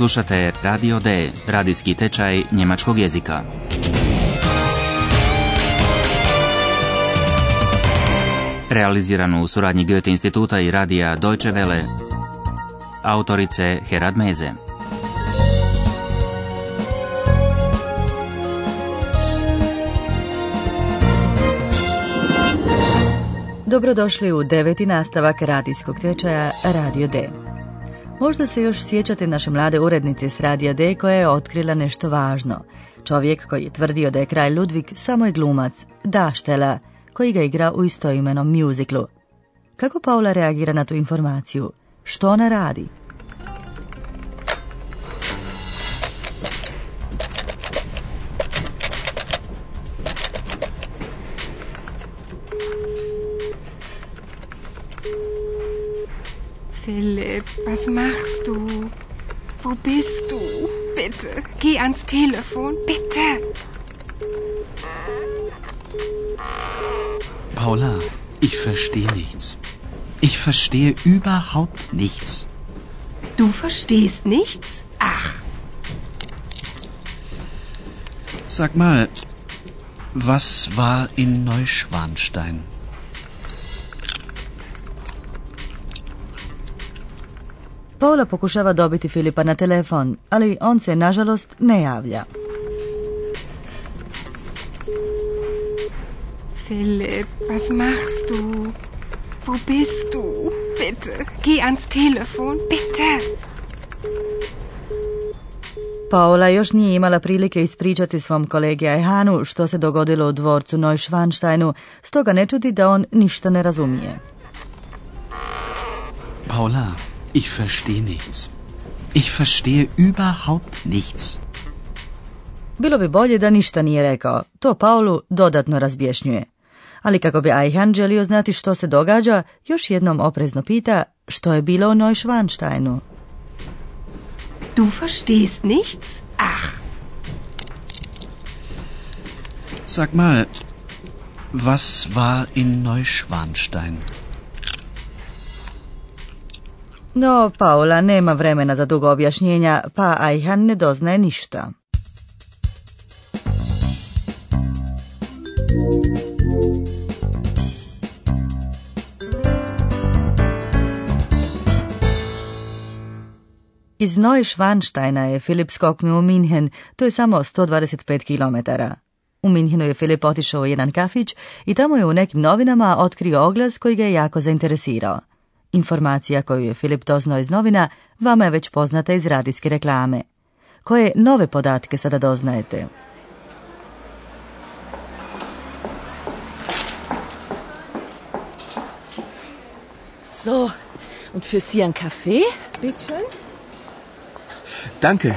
Slušate Radio D, radijski tečaj njemačkog jezika. Realiziranu u suradnji Goethe instituta i radija Deutsche Welle. Autorice Herad Meze. Dobrodošli u deveti nastavak radijskog tečaja Radio D. Možda se još sjećate naše mlade urednice s Radija D koja je otkrila nešto važno. Čovjek koji je tvrdio da je kralj Ludvig samo je glumac, Daštela, koji ga igra u istoimenom mjuziklu. Kako Paula reagira na tu informaciju? Što ona radi? Philipp, was machst du? Wo bist du? Bitte, geh ans Telefon, bitte. Paula, ich verstehe nichts. Ich verstehe überhaupt nichts. Du verstehst nichts? Ach, Sag mal, was war in Neuschwanstein? Paula pokušava dobiti Filipa na telefon, ali on se nažalost ne javlja. Philipp, was machst du? Wo bist du? Bitte, geh ans Telefon, bitte. Paola još nije imala prilike ispričati svom kolegi Ajhanu što se dogodilo u dvorcu Neuschwansteinu, stoga ne čudi da on ništa ne razumije. Paula, ich verstehe nichts. Ich verstehe überhaupt nichts. Bilo bi bolje da ništa nije rekao, to Paulu dodatno razbješnjuje. Ali kako bi Ajhan želio znati što se događa, još jednom oprezno pita što je bilo u Neuschwansteinu. Du verstehst nichts? Ach, Sag mal, was war in Neuschwanstein? No, Paula nema vremena za dugo objašnjenja, pa Ajhan ne doznaje ništa. Iz Neuschwansteina je Filip skoknuo u Minhen, to je samo 125 km. U Minhenu je Filip otišao u jedan kafić i tamo je u nekim novinama otkrio oglas koji ga je jako zainteresirao. Informacija koju je Filip doznao iz novina vama je već poznata iz radijske reklame. Koje nove podatke sada doznajete? So, und für Sie ein Kaffee? Bitte schön. Danke.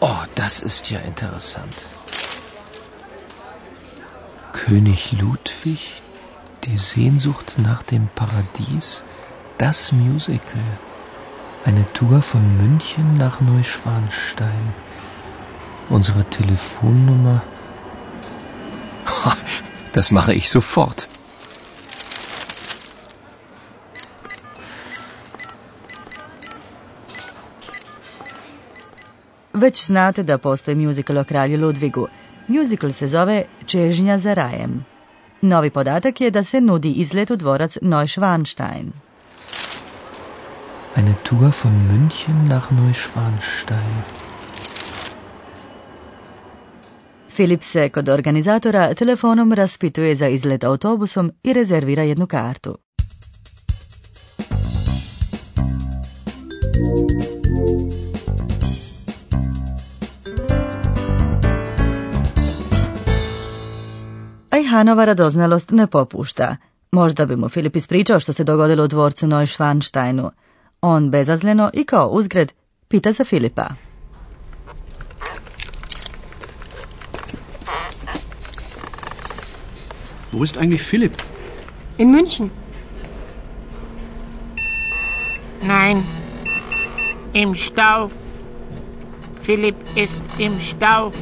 Oh, das ist ja interessant. König Ludwig, die Sehnsucht nach dem Paradies, das Musical. Eine Tour von München nach Neuschwanstein. Unsere Telefonnummer. Das mache ich sofort. Već znate da postoji musical o kralju Ludvigu. Musical se zove Čežnja za rajem. Novi podatak je da se nudi izlet u dvorac Neuschwanstein. Eine Tour von München nach Neuschwanstein. Filip se kod organizatora telefonom raspituje za izlet autobusom i rezervira jednu kartu. Ajhanova radoznalost ne popušta. Možda bi mu Filip ispričao što se dogodilo u dvorcu Neuschwansteinu. On bezazleno i kao uzgred pita za Filipa. Wo ist eigentlich Philipp? in München. Nein, im Stau. Philipp ist im Stau.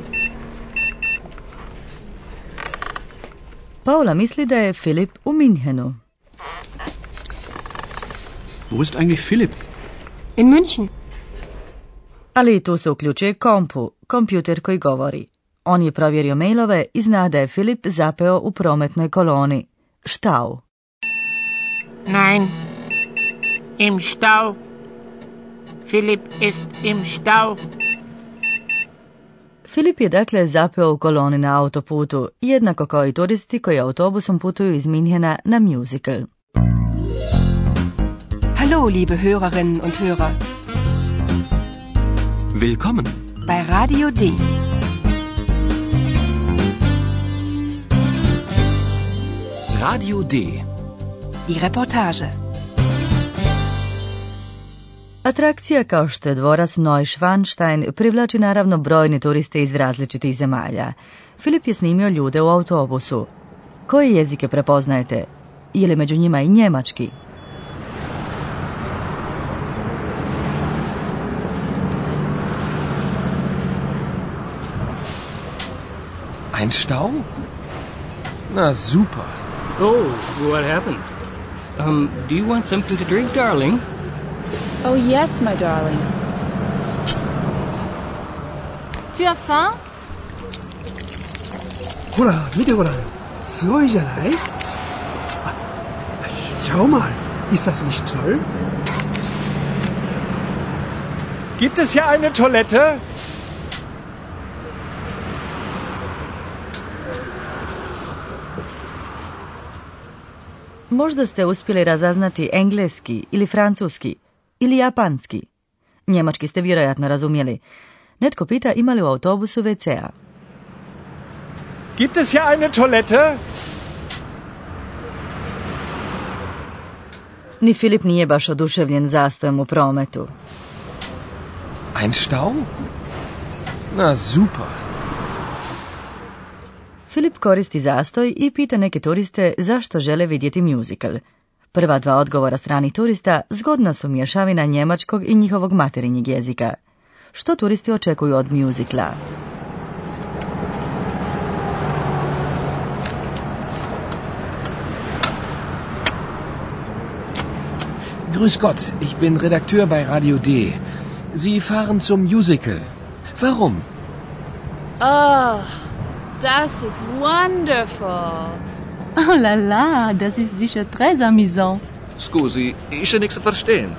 Paula misli da je Filip u Minhenu. Wo ist eigentlich Philipp? In München. Ali tu se uključuje kompu, kompjuter koji govori. On je provjerio mailove i zna da je Filip zapeo u prometnoj koloni. Štau. Nein. Im Stau. Philipp ist im Stau. Filip je dakle zapeo u koloni na autoputu, jednako kao i turisti koji autobusom putuju iz Minhena na musical. Hallo, liebe Hörerinnen und Hörer. Willkommen. Bei Radio D. Radio D. Die Reportage. Atrakcija kao što je dvorac Neuschwanstein privlači naravno brojni turiste iz različitih zemalja. Filip je snimio ljude u autobusu. Koje jezike prepoznajete? Je li među njima i njemački? Ein Stau? Na super. Oh, what happened? Um, do you want something to drink, darling? Oh, yes, my darling. Tu as faim ほら見てごらんすごいじゃないあ Schau mal ist das nicht toll Gibt es hier eine Toilette? Možda ste uspjeli razaznati engleski ili francuski ili japanski. Njemački ste vjerojatno razumjeli. Netko pita ima li u autobusu WC-a. Gibt es hier eine Toilette? Ni Filip nije baš oduševljen zastojem u prometu. Ein Stau? Na super. Filip koristi zastoj i pita neke turiste zašto žele vidjeti musical. Prva dva odgovora stranih turista zgodna su mješavina njemačkog i njihovog materinjeg jezika. Što turisti očekuju od musicala? Grüß Gott, ich bin Redakteur bei Radio D. Sie fahren zum Musical. Warum? Oh, das ist wonderful. Oh la la, das ist sicher très amusant. Scusi, ja nichts zu verstehen.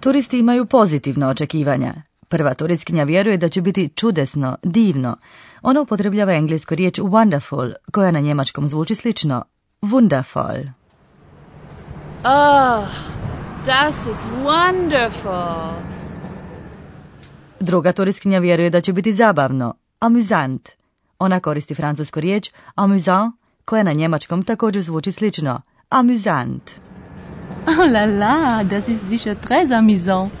Turisti imaju pozitivna očekivanja. Prva turistkinja vjeruje da će biti čudesno, divno. Ona upotrebljava englesku riječ wonderful, koja na njemačkom zvuči slično. Wundervoll. Oh, das ist wonderful. Druga turistkinja vjeruje da će biti zabavno, amusant. Ona koristi francusku riječ amusant, koja na njemačkom također zvuči slično, amusant. Oh la la, das ist sicher très amusant.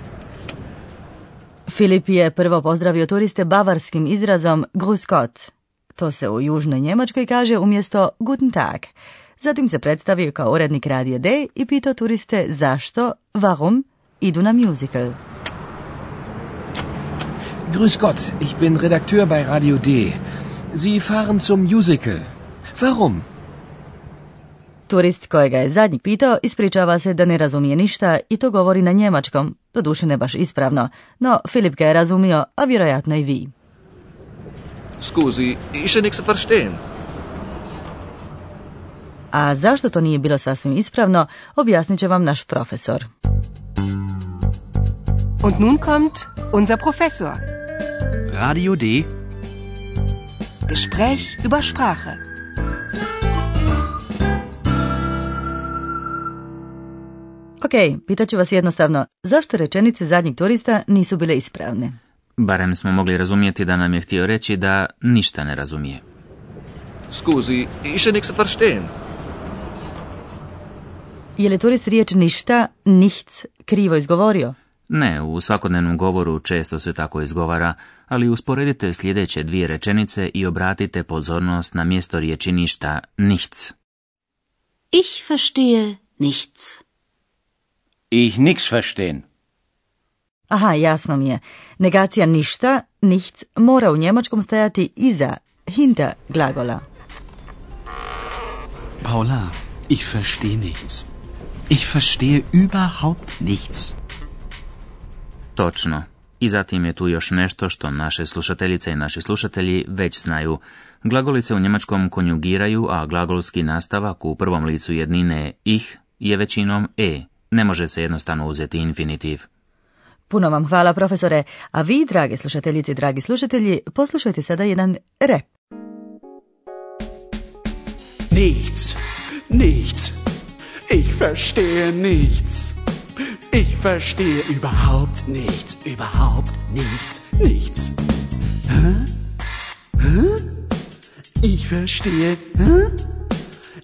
Filip je prvo pozdravio turiste bavarskim izrazom Grüß Gott. To se u južnoj Njemačkoj kaže umjesto Guten Tag. Zatim se predstavio kao urednik Radija D i pitao turiste zašto, warum, idu na musical. Grüß Gott, ich bin Redakteur bei Radio D. Sie fahren zum Musical. Warum? Turist kojega je zadnji pitao ispričava se da ne razumije ništa i to govori na njemačkom, doduše ne baš ispravno, no Filip ga je razumio, a vjerojatno i vi. Scusi, ja nichts verstehen. A zašto to nije bilo sasvim ispravno, objasnit će vam naš profesor. Und nun kommt unser Professor. Radio D. Gespräch über Sprache. Ok, pitaću vas jednostavno, zašto rečenice zadnjeg turista nisu bile ispravne? Barem smo mogli razumjeti da nam je htio reći da ništa ne razumije. Scusi, nichts zu verstehen. Je li turist riječ ništa, nichts, krivo izgovorio? Ne, u svakodnevnom govoru često se tako izgovara, ali usporedite sljedeće dvije rečenice i obratite pozornost na mjesto riječi ništa, nichts. Ich verstehe nichts. Ich nix verstehen. Aha, jasno mi je. Negacija ništa, nichts, mora u njemačkom stajati iza, hinter glagola. Paula, ich verstehe nichts. Ich verstehe überhaupt nichts. Točno. I zatim je tu još nešto što naše slušateljice i naši slušatelji već znaju. Glagoli se u njemačkom konjugiraju, a glagolski nastavak u prvom licu jednine ih je većinom e. Ne može se jednostavno uzeti infinitiv. Puno vam hvala profesore, a vi, drage slušateljice i dragi slušatelji, poslušajte sada jedan rep. Nichts, nichts, ich verstehe nichts. Ich verstehe überhaupt nichts, überhaupt nichts, nichts. Hä? Hä? Ich verstehe, hä?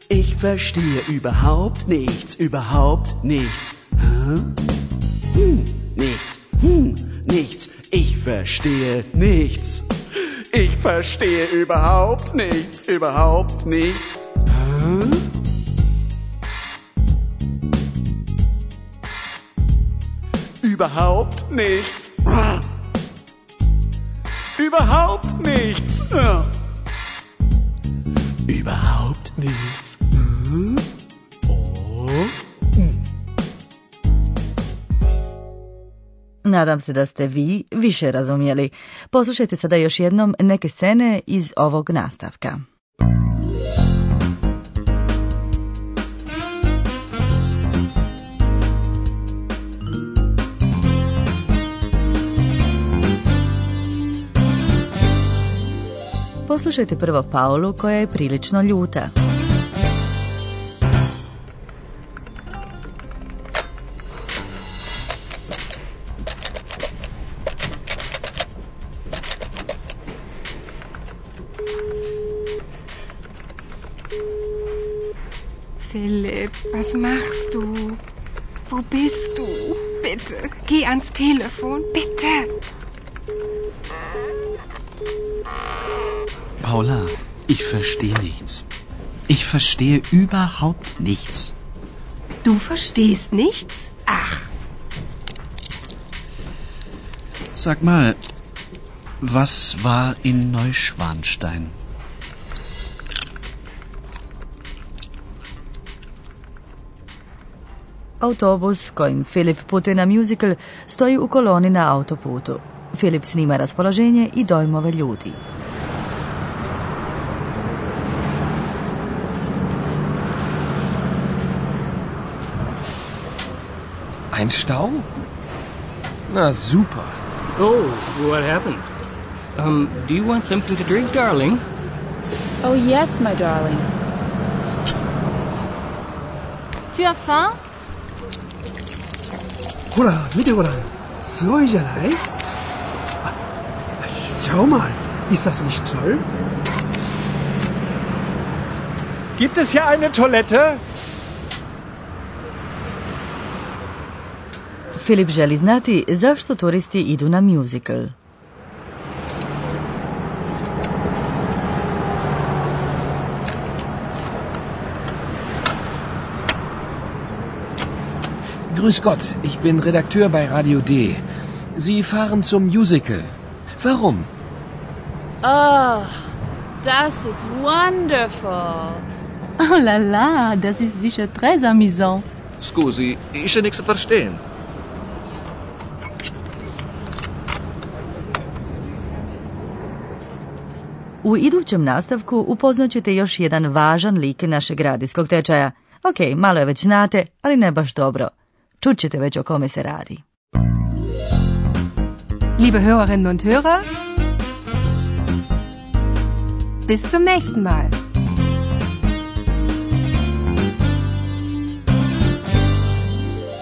Ich verstehe überhaupt nichts, überhaupt nichts. Hä? Hm, nichts, hm, nichts. Ich verstehe nichts. Ich verstehe überhaupt nichts, überhaupt nichts. Hä? Überhaupt nichts. Überhaupt nichts. Überhaupt nichts. Nadam se da ste vi više razumjeli. Poslušajte sada još jednom neke scene iz ovog nastavka. Poslušajte prvo Paulu koja je prilično ljuta. Philipp, was machst du? Wo bist du? Bitte, geh ans Telefon, bitte. Paula, ich verstehe nichts. Ich verstehe überhaupt nichts. Du verstehst nichts? Ach, Sag mal, was war in Neuschwanstein? Autobus kojim Filip putuje na musical stoji u koloni na autoputu. Filip snima raspoloženje i dojmove ljudi. Ein Stau? Na super. Oh, what happened? Um, do you want something to drink, darling? Oh yes, my darling. Tu as faim? ほら、見てごらん。すごいじゃないあ、schau mal. Ist das nicht toll? Gibt es hier eine Toilette? Filip želi znati zašto turisti idu na musical. Grüß Gott, ich bin Redakteur bei Radio D. Sie fahren zum Musical. Warum? Oh, das ist wonderful. Oh la la, das ist sicher très amusant. Scusi, ich nichts zu verstehen. U idućem nastavku upoznat ćete još jedan važan lik našeg radijskog tečaja. Ok, malo je već znate, ali ne baš dobro. Čućete već o kome se radi. liebe Hörerinnen und Hörer, bis zum nächsten Mal.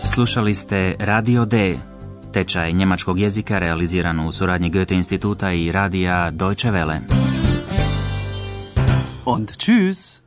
Slušali ste Radio D, tečaj njemačkog jezika realiziran u suradnji Goethe instituta i radija Deutsche Welle. Und tschüss.